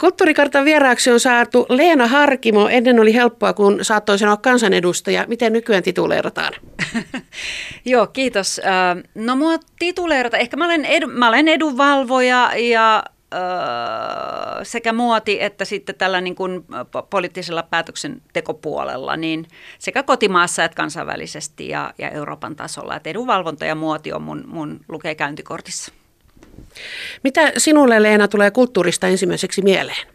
Kulttuurikartan vieraaksi on saatu Leena Harkimo. Ennen oli helppoa, kun saattoi sanoa kansanedustaja. Miten nykyään tituleerataan? Joo, kiitos. No mua tituleerata, ehkä mä olen, edu, mä olen edunvalvoja ja sekä muoti että sitten tällä niin kuin poliittisella päätöksentekopuolella, niin sekä kotimaassa että kansainvälisesti ja, ja Euroopan tasolla. Että edunvalvonta ja muoti on mun, mun lukee käyntikortissa. Mitä sinulle Leena tulee kulttuurista ensimmäiseksi mieleen?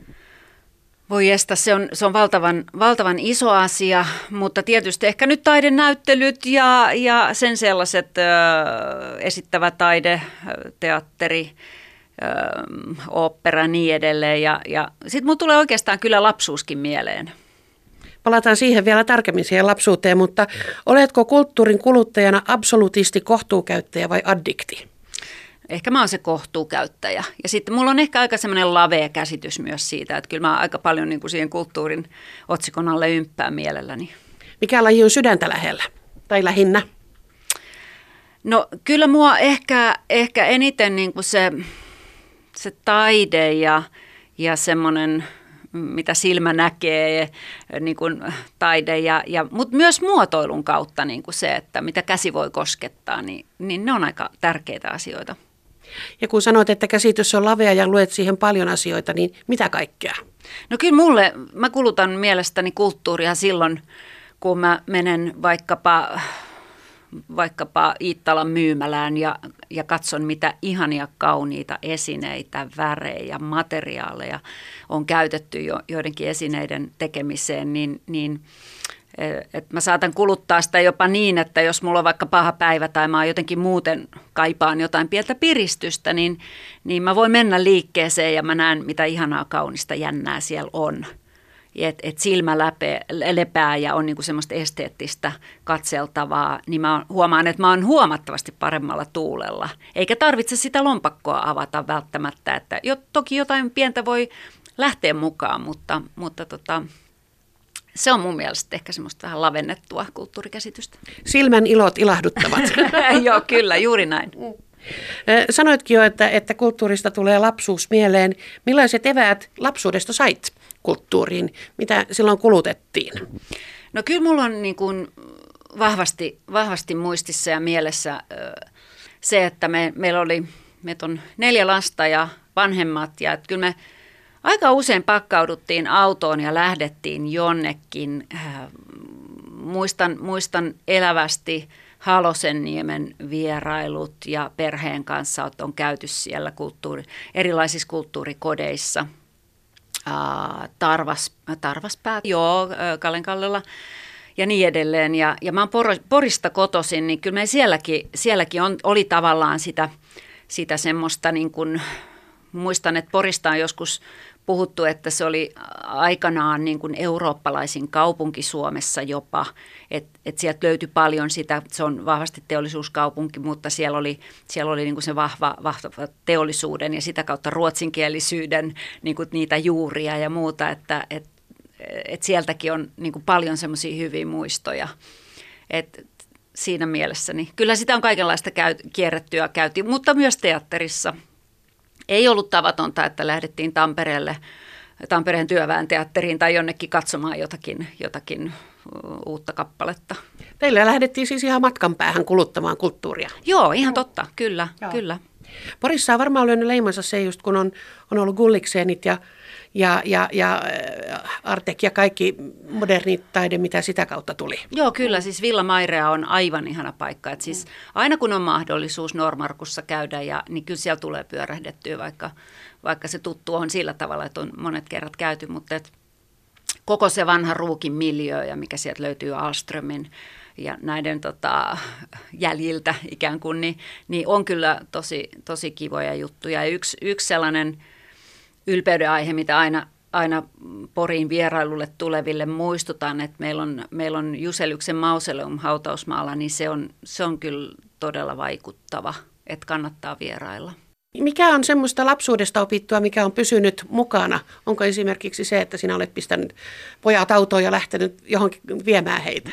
Voi estä, se on, se on valtavan, valtavan iso asia, mutta tietysti ehkä nyt taidenäyttelyt ja, ja sen sellaiset ö, esittävä taide, teatteri, opera ja niin edelleen. Ja, ja sitten mun tulee oikeastaan kyllä lapsuuskin mieleen. Palataan siihen vielä tarkemmin siihen lapsuuteen, mutta oletko kulttuurin kuluttajana absolutisti, kohtuukäyttäjä vai addikti? Ehkä mä oon se kohtuukäyttäjä. Ja sitten mulla on ehkä aika semmoinen lavea käsitys myös siitä, että kyllä mä aika paljon niin kuin siihen kulttuurin otsikon alle ymppään mielelläni. Mikä laji on sydäntä lähellä tai lähinnä? No kyllä mua ehkä, ehkä eniten niin kuin se, se taide ja, ja semmoinen mitä silmä näkee, niin kuin taide, ja, ja, mutta myös muotoilun kautta niin kuin se, että mitä käsi voi koskettaa, niin, niin ne on aika tärkeitä asioita. Ja kun sanoit, että käsitys on lavea ja luet siihen paljon asioita, niin mitä kaikkea? No kyllä mulle, mä kulutan mielestäni kulttuuria silloin, kun mä menen vaikkapa, vaikkapa Iittalan myymälään ja, ja katson, mitä ihania kauniita esineitä, värejä, materiaaleja on käytetty jo, joidenkin esineiden tekemiseen, niin, niin – että mä saatan kuluttaa sitä jopa niin, että jos mulla on vaikka paha päivä tai mä jotenkin muuten kaipaan jotain pientä piristystä, niin, niin mä voin mennä liikkeeseen ja mä näen, mitä ihanaa kaunista jännää siellä on. Että et silmä läpe, lepää ja on niinku semmoista esteettistä katseltavaa, niin mä huomaan, että mä oon huomattavasti paremmalla tuulella. Eikä tarvitse sitä lompakkoa avata välttämättä, että jo, toki jotain pientä voi lähteä mukaan, mutta, mutta tota, se on mun mielestä ehkä semmoista vähän lavennettua kulttuurikäsitystä. Silmän ilot ilahduttavat. Joo, kyllä, juuri näin. Sanoitkin jo, että, että kulttuurista tulee lapsuus mieleen. Millaiset eväät lapsuudesta sait kulttuuriin? Mitä silloin kulutettiin? No kyllä mulla on niin kuin vahvasti, vahvasti muistissa ja mielessä se, että me, meillä oli, meitä on neljä lasta ja vanhemmat ja että kyllä me – aika usein pakkauduttiin autoon ja lähdettiin jonnekin. Äh, muistan, muistan elävästi Halosenniemen vierailut ja perheen kanssa on käyty siellä kulttuuri, erilaisissa kulttuurikodeissa. Tarvas, Tarvaspää, joo, Kalenkallella ja niin edelleen. Ja, ja mä oon Porista kotoisin, niin kyllä me sielläkin, sielläkin on, oli tavallaan sitä, sitä semmoista niin kuin, muistan, että Porista on joskus puhuttu, että se oli aikanaan niin kuin eurooppalaisin kaupunki Suomessa jopa, että et sieltä löytyi paljon sitä, se on vahvasti teollisuuskaupunki, mutta siellä oli, siellä oli niin kuin se vahva, vahva teollisuuden ja sitä kautta ruotsinkielisyyden niin kuin niitä juuria ja muuta, että et, et sieltäkin on niin kuin paljon semmoisia hyviä muistoja. Et siinä mielessä, niin kyllä sitä on kaikenlaista käy, kierrettyä käytiin, mutta myös teatterissa – ei ollut tavatonta, että lähdettiin Tampereelle, Tampereen työväen teatteriin tai jonnekin katsomaan jotakin, jotakin uutta kappaletta. Teillä lähdettiin siis ihan matkan päähän kuluttamaan kulttuuria. Joo, ihan totta, kyllä, Joo. kyllä. Porissa on varmaan lyönyt leimansa se just, kun on, on ollut Gullikseenit ja ja, ja, ja äh, Artek ja kaikki modernit taide, mitä sitä kautta tuli. Joo, kyllä. Siis Villa Mairea on aivan ihana paikka. Et siis aina kun on mahdollisuus Normarkussa käydä, ja, niin kyllä siellä tulee pyörähdettyä, vaikka, vaikka se tuttu on sillä tavalla, että on monet kerrat käyty. Mutta et koko se vanha ruukin miljö ja mikä sieltä löytyy Alströmin ja näiden tota, jäljiltä ikään kuin, niin, niin on kyllä tosi, tosi kivoja juttuja. Ja yksi, yksi sellainen – ylpeyden aihe, mitä aina, aina Poriin vierailulle tuleville muistutan, että meillä on, meillä on Juselyksen mausoleum hautausmaalla, niin se on, se on kyllä todella vaikuttava, että kannattaa vierailla. Mikä on semmoista lapsuudesta opittua, mikä on pysynyt mukana? Onko esimerkiksi se, että sinä olet pistänyt pojat autoon ja lähtenyt johonkin viemään heitä?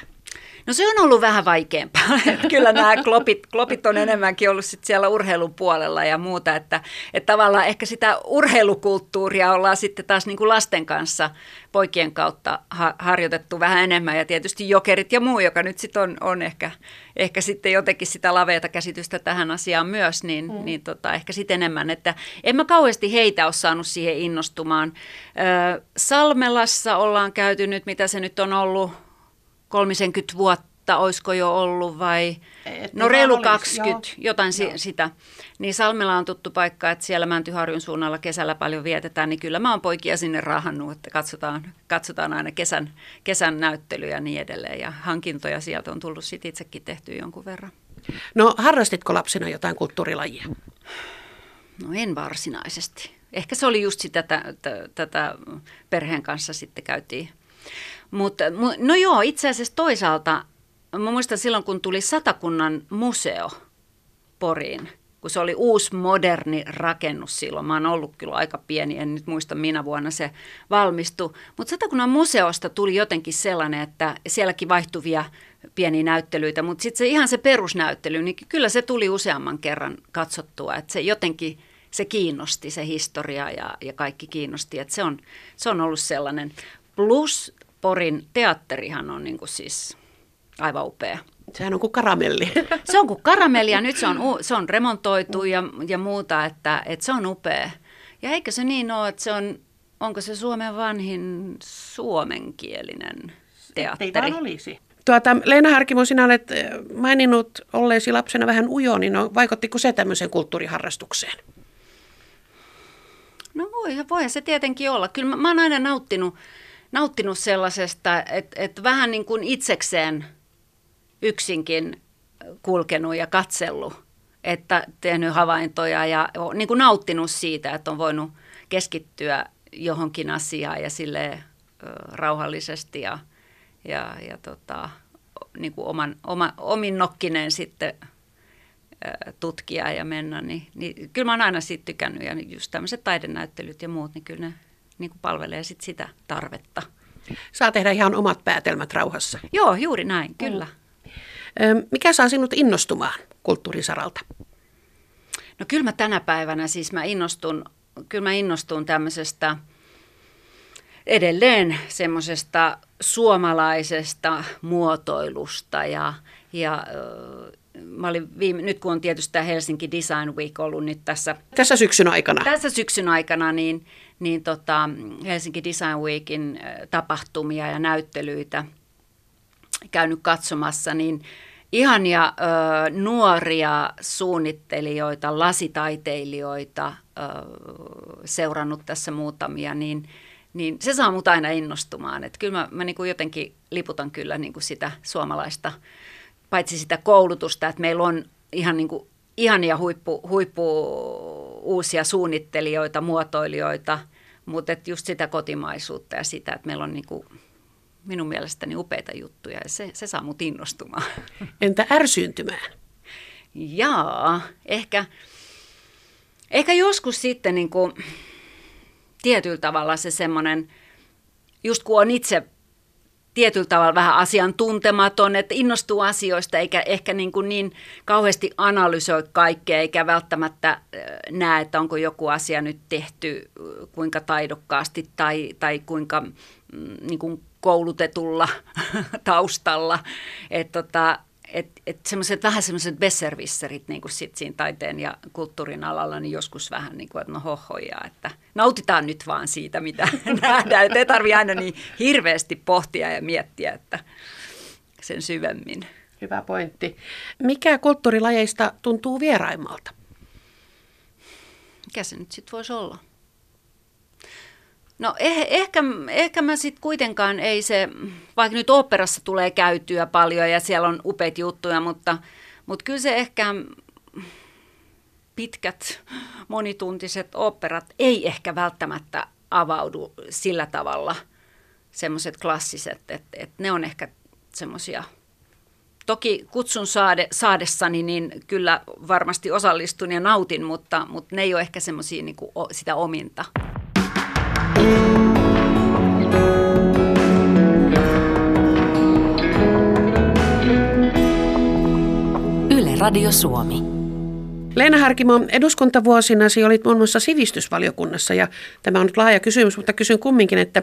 No se on ollut vähän vaikeampaa. Kyllä nämä klopit, klopit on enemmänkin ollut sit siellä urheilun puolella ja muuta, että, että tavallaan ehkä sitä urheilukulttuuria ollaan sitten taas niin kuin lasten kanssa poikien kautta ha- harjoitettu vähän enemmän ja tietysti jokerit ja muu, joka nyt sitten on, on ehkä, ehkä sitten jotenkin sitä laveata käsitystä tähän asiaan myös, niin, mm. niin tota, ehkä sitten enemmän, että en mä kauheasti heitä ole saanut siihen innostumaan. Ö, Salmelassa ollaan käyty nyt, mitä se nyt on ollut, 30 vuotta, olisiko jo ollut vai, Et no reilu 20, joo. jotain joo. sitä. Niin Salmela on tuttu paikka, että siellä Mäntyharjun suunnalla kesällä paljon vietetään, niin kyllä mä oon poikia sinne rahannut, että katsotaan, katsotaan aina kesän, kesän näyttelyjä ja niin edelleen. Ja hankintoja sieltä on tullut sit itsekin tehty jonkun verran. No harrastitko lapsena jotain kulttuurilajia? No en varsinaisesti. Ehkä se oli just sitä, tätä, tätä perheen kanssa sitten käytiin mutta no joo, itse asiassa toisaalta, mä muistan silloin kun tuli Satakunnan museo Poriin, kun se oli uusi moderni rakennus silloin. Mä oon ollut kyllä aika pieni, en nyt muista minä vuonna se valmistui. Mutta Satakunnan museosta tuli jotenkin sellainen, että sielläkin vaihtuvia pieniä näyttelyitä, mutta sitten se ihan se perusnäyttely, niin kyllä se tuli useamman kerran katsottua, että se jotenkin se kiinnosti, se historia ja, ja kaikki kiinnosti, että se on, se on ollut sellainen. Plus Porin teatterihan on niin kuin siis aivan upea. Sehän on kuin karamelli. Se on kuin karamelli ja nyt se on, se on remontoitu ja, ja muuta, että, että se on upea. Ja eikö se niin ole, että se on, onko se Suomen vanhin suomenkielinen teatteri? Ei vaan olisi. Tuota, Leena Harkimo, sinä olet eh, maininnut olleesi lapsena vähän ujo, niin no, vaikuttiko se tämmöiseen kulttuuriharrastukseen? No voi, voi se tietenkin olla. Kyllä mä, mä oon aina nauttinut nauttinut sellaisesta, että, että vähän niin kuin itsekseen yksinkin kulkenut ja katsellut, että tehnyt havaintoja ja niin kuin nauttinut siitä, että on voinut keskittyä johonkin asiaan ja sille rauhallisesti ja, ja, ja tota, niin kuin oman, oma, omin nokkineen sitten tutkia ja mennä, niin, niin kyllä mä oon aina siitä tykännyt ja just tämmöiset taidenäyttelyt ja muut, niin kyllä ne niin kuin palvelee sit sitä tarvetta. Saa tehdä ihan omat päätelmät rauhassa. Joo, juuri näin, kyllä. Mikä saa sinut innostumaan kulttuurisaralta? No kyllä mä tänä päivänä siis mä innostun, kyllä mä innostun tämmöisestä edelleen semmoisesta suomalaisesta muotoilusta ja, ja mä olin viime, nyt kun on tietysti tämä Helsinki Design Week ollut nyt tässä. Tässä syksyn aikana. Tässä syksyn aikana, niin, niin tota, Helsinki Design Weekin tapahtumia ja näyttelyitä käynyt katsomassa, niin ihania ö, nuoria suunnittelijoita, lasitaiteilijoita ö, seurannut tässä muutamia, niin, niin se saa mut aina innostumaan. Et kyllä mä, mä niin kuin jotenkin liputan kyllä niin kuin sitä suomalaista paitsi sitä koulutusta, että meillä on ihan niin kuin ihania huippu, huippu uusia suunnittelijoita, muotoilijoita, mutta että just sitä kotimaisuutta ja sitä, että meillä on niin kuin minun mielestäni upeita juttuja ja se, se saa mut innostumaan. Entä ärsyyntymään? Jaa, ehkä, ehkä joskus sitten niin kuin, tietyllä tavalla se semmoinen, just kun on itse tietyllä tavalla vähän asiantuntematon, että innostuu asioista eikä ehkä niin, kuin niin kauheasti analysoi kaikkea eikä välttämättä näe, että onko joku asia nyt tehty kuinka taidokkaasti tai, tai kuinka mm, niin kuin koulutetulla taustalla. Että tota, et, et semmoiset vähän semmoiset besservisserit niin kuin sit siinä taiteen ja kulttuurin alalla, niin joskus vähän niin kuin, että no hohoja, että nautitaan nyt vaan siitä, mitä nähdään. Että ei tarvitse aina niin hirveästi pohtia ja miettiä, että sen syvemmin. Hyvä pointti. Mikä kulttuurilajeista tuntuu vieraimmalta? Mikä se nyt sitten voisi olla? No eh, ehkä, ehkä mä sitten kuitenkaan ei se, vaikka nyt operassa tulee käytyä paljon ja siellä on upeita juttuja, mutta, mutta kyllä se ehkä pitkät monituntiset operat ei ehkä välttämättä avaudu sillä tavalla semmoiset klassiset, että, että ne on ehkä semmoisia Toki kutsun saade, saadessani niin kyllä varmasti osallistun ja nautin, mutta, mutta ne ei ole ehkä semmoisia niin sitä ominta. Radio Suomi. Leena Harkimo, eduskuntavuosinasi olit muun muassa sivistysvaliokunnassa ja tämä on nyt laaja kysymys, mutta kysyn kumminkin, että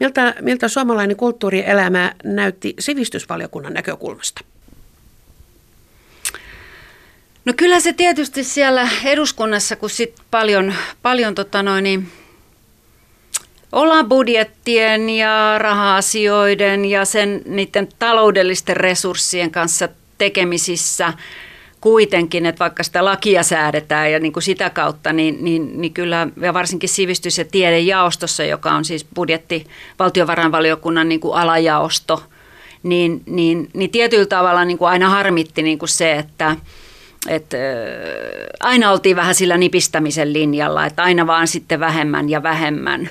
miltä, miltä suomalainen kulttuurielämä näytti sivistysvaliokunnan näkökulmasta? No kyllä se tietysti siellä eduskunnassa, kun sit paljon, paljon tota noin, niin ollaan budjettien ja raha-asioiden ja sen niiden taloudellisten resurssien kanssa tekemisissä kuitenkin, että vaikka sitä lakia säädetään ja niin kuin sitä kautta, niin, niin, niin kyllä, ja varsinkin sivistys- ja tiedejaostossa, joka on siis budjetti valtiovarainvaliokunnan niin kuin alajaosto, niin, niin, niin tietyllä tavalla niin kuin aina harmitti niin kuin se, että, että aina oltiin vähän sillä nipistämisen linjalla, että aina vaan sitten vähemmän ja vähemmän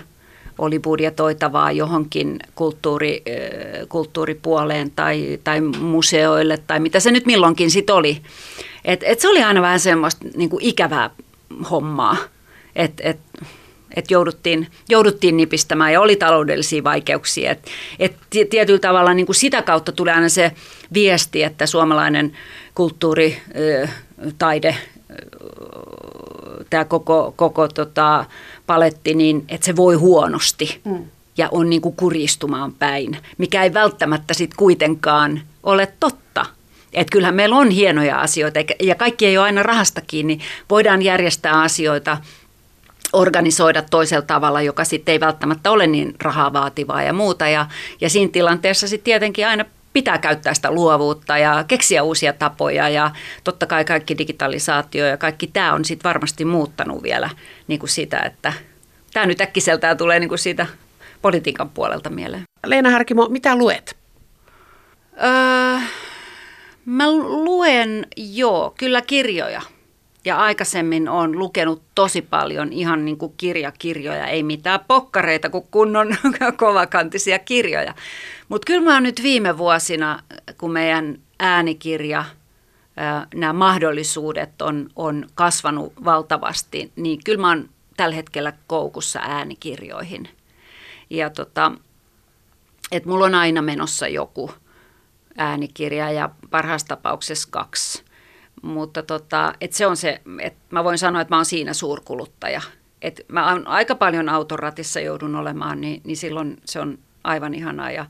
oli budjetoitavaa johonkin kulttuuri, kulttuuripuoleen tai, tai museoille tai mitä se nyt milloinkin sitten oli. Et, et se oli aina vähän semmoista niin ikävää hommaa, että et, et jouduttiin, jouduttiin nipistämään ja oli taloudellisia vaikeuksia. Et, et tietyllä tavalla niin sitä kautta tulee aina se viesti, että suomalainen kulttuuri, taide, tämä koko, koko tota, paletti, niin että se voi huonosti mm. ja on niin kuin kuristumaan päin, mikä ei välttämättä sitten kuitenkaan ole totta. Että kyllähän meillä on hienoja asioita ja kaikki ei ole aina rahasta kiinni. Voidaan järjestää asioita, organisoida toisella tavalla, joka sitten ei välttämättä ole niin rahaa vaativaa ja muuta. Ja, ja siinä tilanteessa sitten tietenkin aina pitää käyttää sitä luovuutta ja keksiä uusia tapoja ja totta kai kaikki digitalisaatio ja kaikki tämä on sitten varmasti muuttanut vielä niin kuin sitä, että tämä nyt äkkiseltään tulee niin kuin siitä politiikan puolelta mieleen. Leena Harkimo, mitä luet? Öö, mä luen, joo, kyllä kirjoja. Ja aikaisemmin on lukenut tosi paljon ihan niin kuin kirjakirjoja, ei mitään pokkareita, kuin kunnon kovakantisia kirjoja. Mutta kyllä mä oon nyt viime vuosina, kun meidän äänikirja, nämä mahdollisuudet on, on kasvanut valtavasti, niin kyllä mä oon tällä hetkellä koukussa äänikirjoihin. Ja tota, et mulla on aina menossa joku äänikirja ja parhaassa tapauksessa kaksi. Mutta tota, et se on se, että mä voin sanoa, että mä oon siinä suurkuluttaja. Et mä oon aika paljon autoratissa joudun olemaan, niin, niin silloin se on aivan ihanaa. Ja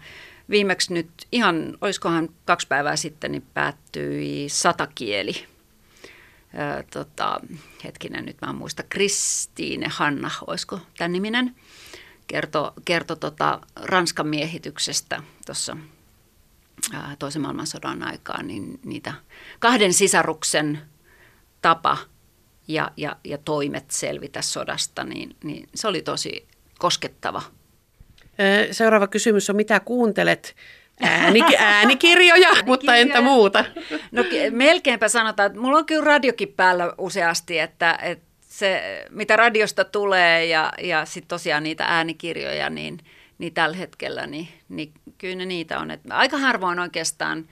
viimeksi nyt ihan, olisikohan kaksi päivää sitten, niin päättyi satakieli. Ää, tota, hetkinen, nyt mä en muista, Kristiine Hanna, olisiko tämän niminen, kertoi kerto tota Ranskan miehityksestä tuossa toisen maailmansodan aikaan, niin niitä kahden sisaruksen tapa ja, ja, ja toimet selvitä sodasta, niin, niin se oli tosi koskettava. Seuraava kysymys on, mitä kuuntelet? Ääni, äänikirjoja, mutta entä muuta? No melkeinpä sanotaan, että mulla on kyllä radiokin päällä useasti, että, että se, mitä radiosta tulee ja, ja sitten tosiaan niitä äänikirjoja, niin, niin tällä hetkellä, niin, niin kyllä ne niitä on. Et aika harvoin oikeastaan,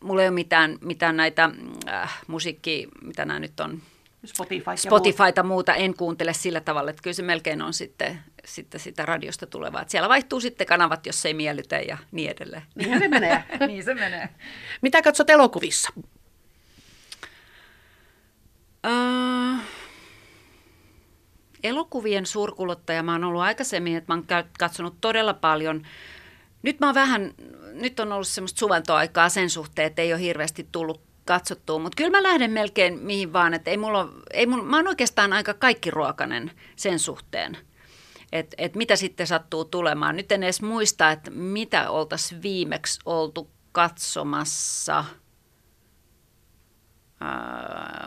mulla ei ole mitään, mitään näitä äh, musiikki, mitä nämä nyt on, Spotify Spotifyta muuta. muuta en kuuntele sillä tavalla, että kyllä se melkein on sitten, sitten sitä radiosta tulevaa. Että siellä vaihtuu sitten kanavat, jos ei miellytä ja niin edelleen. Niin se menee. niin se menee. Mitä katsot elokuvissa? Uh, elokuvien suurkuluttaja mä oon ollut aikaisemmin, että mä oon katsonut todella paljon. Nyt mä oon vähän, nyt on ollut semmoista suvantoaikaa sen suhteen, että ei ole hirveästi tullut katsottua, mutta kyllä mä lähden melkein mihin vaan, että ei mulla, ei mulla, mä oon oikeastaan aika kaikki ruokanen sen suhteen, että et mitä sitten sattuu tulemaan. Nyt en edes muista, että mitä oltaisiin viimeksi oltu katsomassa –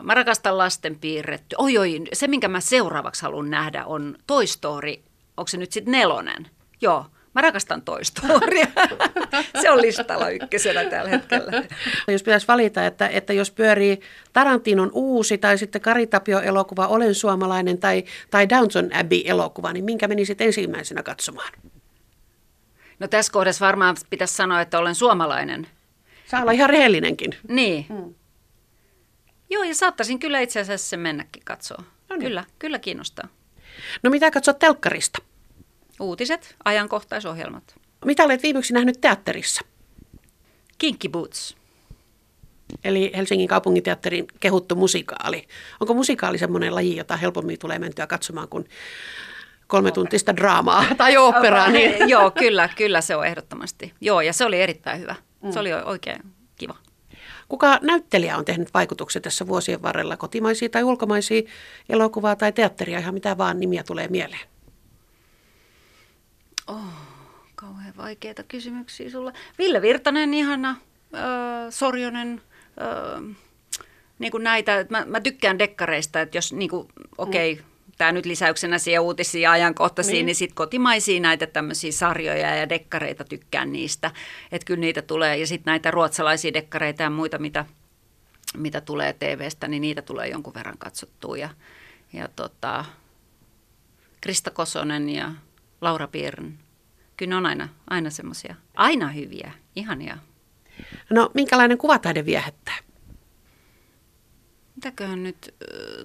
mä rakastan lasten piirretty. Oi, oi, se minkä mä seuraavaksi haluan nähdä on Toy Story. Onko se nyt sitten nelonen? Joo, mä rakastan Toy Storya. se on listalla ykkösenä tällä hetkellä. Jos pitäisi valita, että, että jos pyörii Tarantinon uusi tai sitten Kari Tapio-elokuva Olen suomalainen tai, tai Downton Abbey-elokuva, niin minkä menisit ensimmäisenä katsomaan? No tässä kohdassa varmaan pitäisi sanoa, että olen suomalainen. Saa olla ihan rehellinenkin. Niin. Hmm. Joo, ja saattaisin kyllä itse asiassa sen mennäkin katsoa. No niin. Kyllä, kyllä kiinnostaa. No mitä katsot telkkarista? Uutiset, ajankohtaisohjelmat. Mitä olet viimeksi nähnyt teatterissa? Kinky Boots. Eli Helsingin kaupunginteatterin kehuttu musikaali. Onko musikaali semmoinen laji, jota helpommin tulee mentyä katsomaan kuin kolme tuntista draamaa tai operaa? Niin. Joo, kyllä, kyllä se on ehdottomasti. Joo, ja se oli erittäin hyvä. Se oli oikein. Kuka näyttelijä on tehnyt vaikutuksia tässä vuosien varrella, kotimaisia tai ulkomaisia elokuvaa tai teatteria, ihan mitä vaan nimiä tulee mieleen? Oh, kauhean vaikeita kysymyksiä sulla. Ville Virtanen, ihana, äh, Sorjonen, äh, niin kuin näitä, mä, mä tykkään dekkareista, että jos niin kuin, okei, okay, mm tämä nyt lisäyksenä siihen uutisia ja ajankohtaisiin, niin, niin sitten kotimaisia näitä tämmöisiä sarjoja ja dekkareita tykkään niistä. Että kyllä niitä tulee. Ja sitten näitä ruotsalaisia dekkareita ja muita, mitä, mitä tulee TVstä, niin niitä tulee jonkun verran katsottua. Ja, ja tota, Krista Kosonen ja Laura Pirn. Kyllä ne on aina, aina semmoisia, aina hyviä, ihania. No minkälainen kuvataide viehättää? Mitäköhän nyt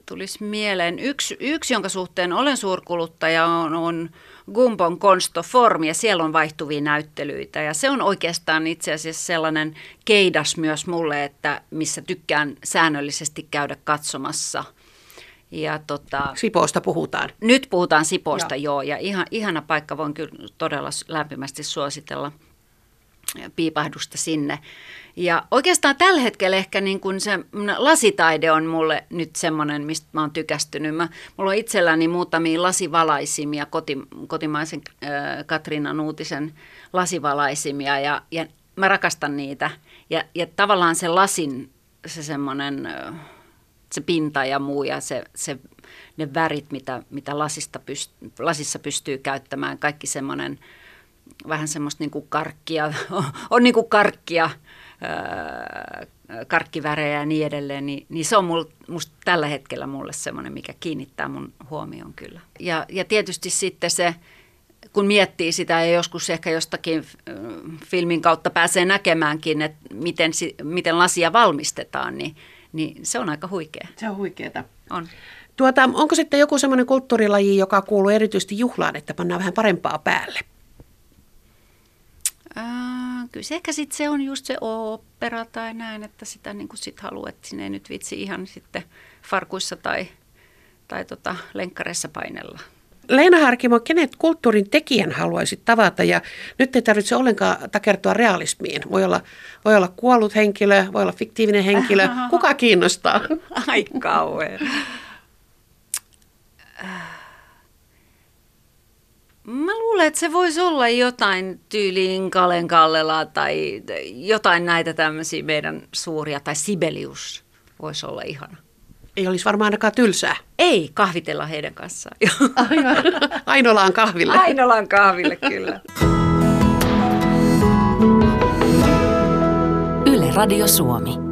tulisi mieleen? Yksi, yksi jonka suhteen olen suurkuluttaja, on, on Gumbon Konstoform, ja siellä on vaihtuvia näyttelyitä. Ja se on oikeastaan itse asiassa sellainen keidas myös mulle, että missä tykkään säännöllisesti käydä katsomassa. Ja tota, Sipoosta puhutaan. Nyt puhutaan Sipoosta, joo. joo ja ihan, ihana paikka, voin kyllä todella lämpimästi suositella piipahdusta sinne. Ja oikeastaan tällä hetkellä ehkä niin kuin se lasitaide on mulle nyt semmoinen, mistä mä oon tykästynyt. Mä, mulla on itselläni muutamia lasivalaisimia, koti, kotimaisen äh, Katriina Nuutisen lasivalaisimia ja, ja mä rakastan niitä. Ja, ja tavallaan se lasin, se semmoinen, se pinta ja muu ja se, se, ne värit, mitä, mitä lasista pyst, lasissa pystyy käyttämään, kaikki semmoinen vähän semmoista niin kuin karkkia, on niin kuin karkkia – karkkivärejä ja niin edelleen, niin, niin se on mul, musta tällä hetkellä mulle semmoinen, mikä kiinnittää mun huomioon kyllä. Ja, ja tietysti sitten se, kun miettii sitä ja joskus ehkä jostakin filmin kautta pääsee näkemäänkin, että miten, miten lasia valmistetaan, niin, niin se on aika huikea. Se on huikeeta. On. Tuota, onko sitten joku semmoinen kulttuurilaji, joka kuuluu erityisesti juhlaan, että pannaan vähän parempaa päälle? Kyllä se ehkä sitten se on just se opera tai näin, että sitä niin kuin sit haluaa, että sinne ei nyt vitsi ihan sitten farkuissa tai, tai tota, lenkkareissa painella. Leena Harkimo, kenet kulttuurin tekijän haluaisit tavata? Ja nyt ei tarvitse ollenkaan takertua realismiin. Voi olla, voi olla kuollut henkilö, voi olla fiktiivinen henkilö. Kuka kiinnostaa? Ai kauhean. Mä luulen, että se voisi olla jotain tyyliin Kalen Kallelaa tai jotain näitä tämmöisiä meidän suuria, tai Sibelius voisi olla ihana. Ei olisi varmaan ainakaan tylsää. Ei, kahvitella heidän kanssaan. Aivan. Ainolaan kahville. Ainolaan kahville, kyllä. Yle Radio Suomi.